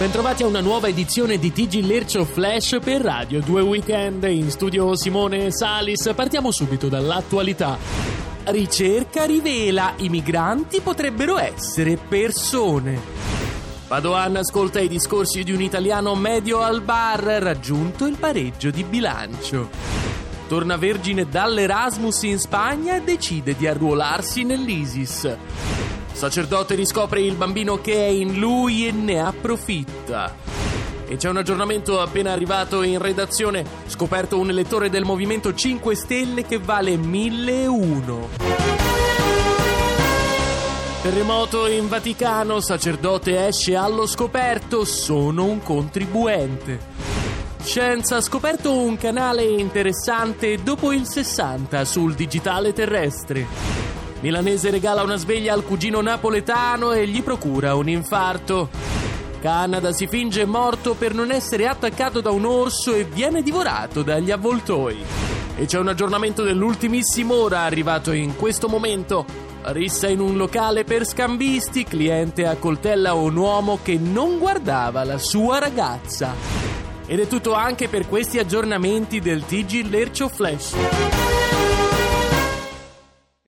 Bentrovati a una nuova edizione di TG Lercio Flash per Radio 2 Weekend. In studio Simone Salis. Partiamo subito dall'attualità. Ricerca rivela i migranti potrebbero essere persone. Padoan ascolta i discorsi di un italiano medio al bar, raggiunto il pareggio di bilancio. Torna vergine dall'Erasmus in Spagna e decide di arruolarsi nell'ISIS. Sacerdote riscopre il bambino che è in lui e ne approfitta. E c'è un aggiornamento appena arrivato in redazione. Scoperto un elettore del Movimento 5 Stelle che vale 1001. Terremoto in Vaticano, sacerdote esce allo scoperto, sono un contribuente. Scienza ha scoperto un canale interessante dopo il 60 sul digitale terrestre. Milanese regala una sveglia al cugino napoletano e gli procura un infarto. Canada si finge morto per non essere attaccato da un orso e viene divorato dagli avvoltoi. E c'è un aggiornamento dell'ultimissima ora arrivato in questo momento. Rissa in un locale per scambisti, cliente accoltella un uomo che non guardava la sua ragazza. Ed è tutto anche per questi aggiornamenti del TG Lercio Flash.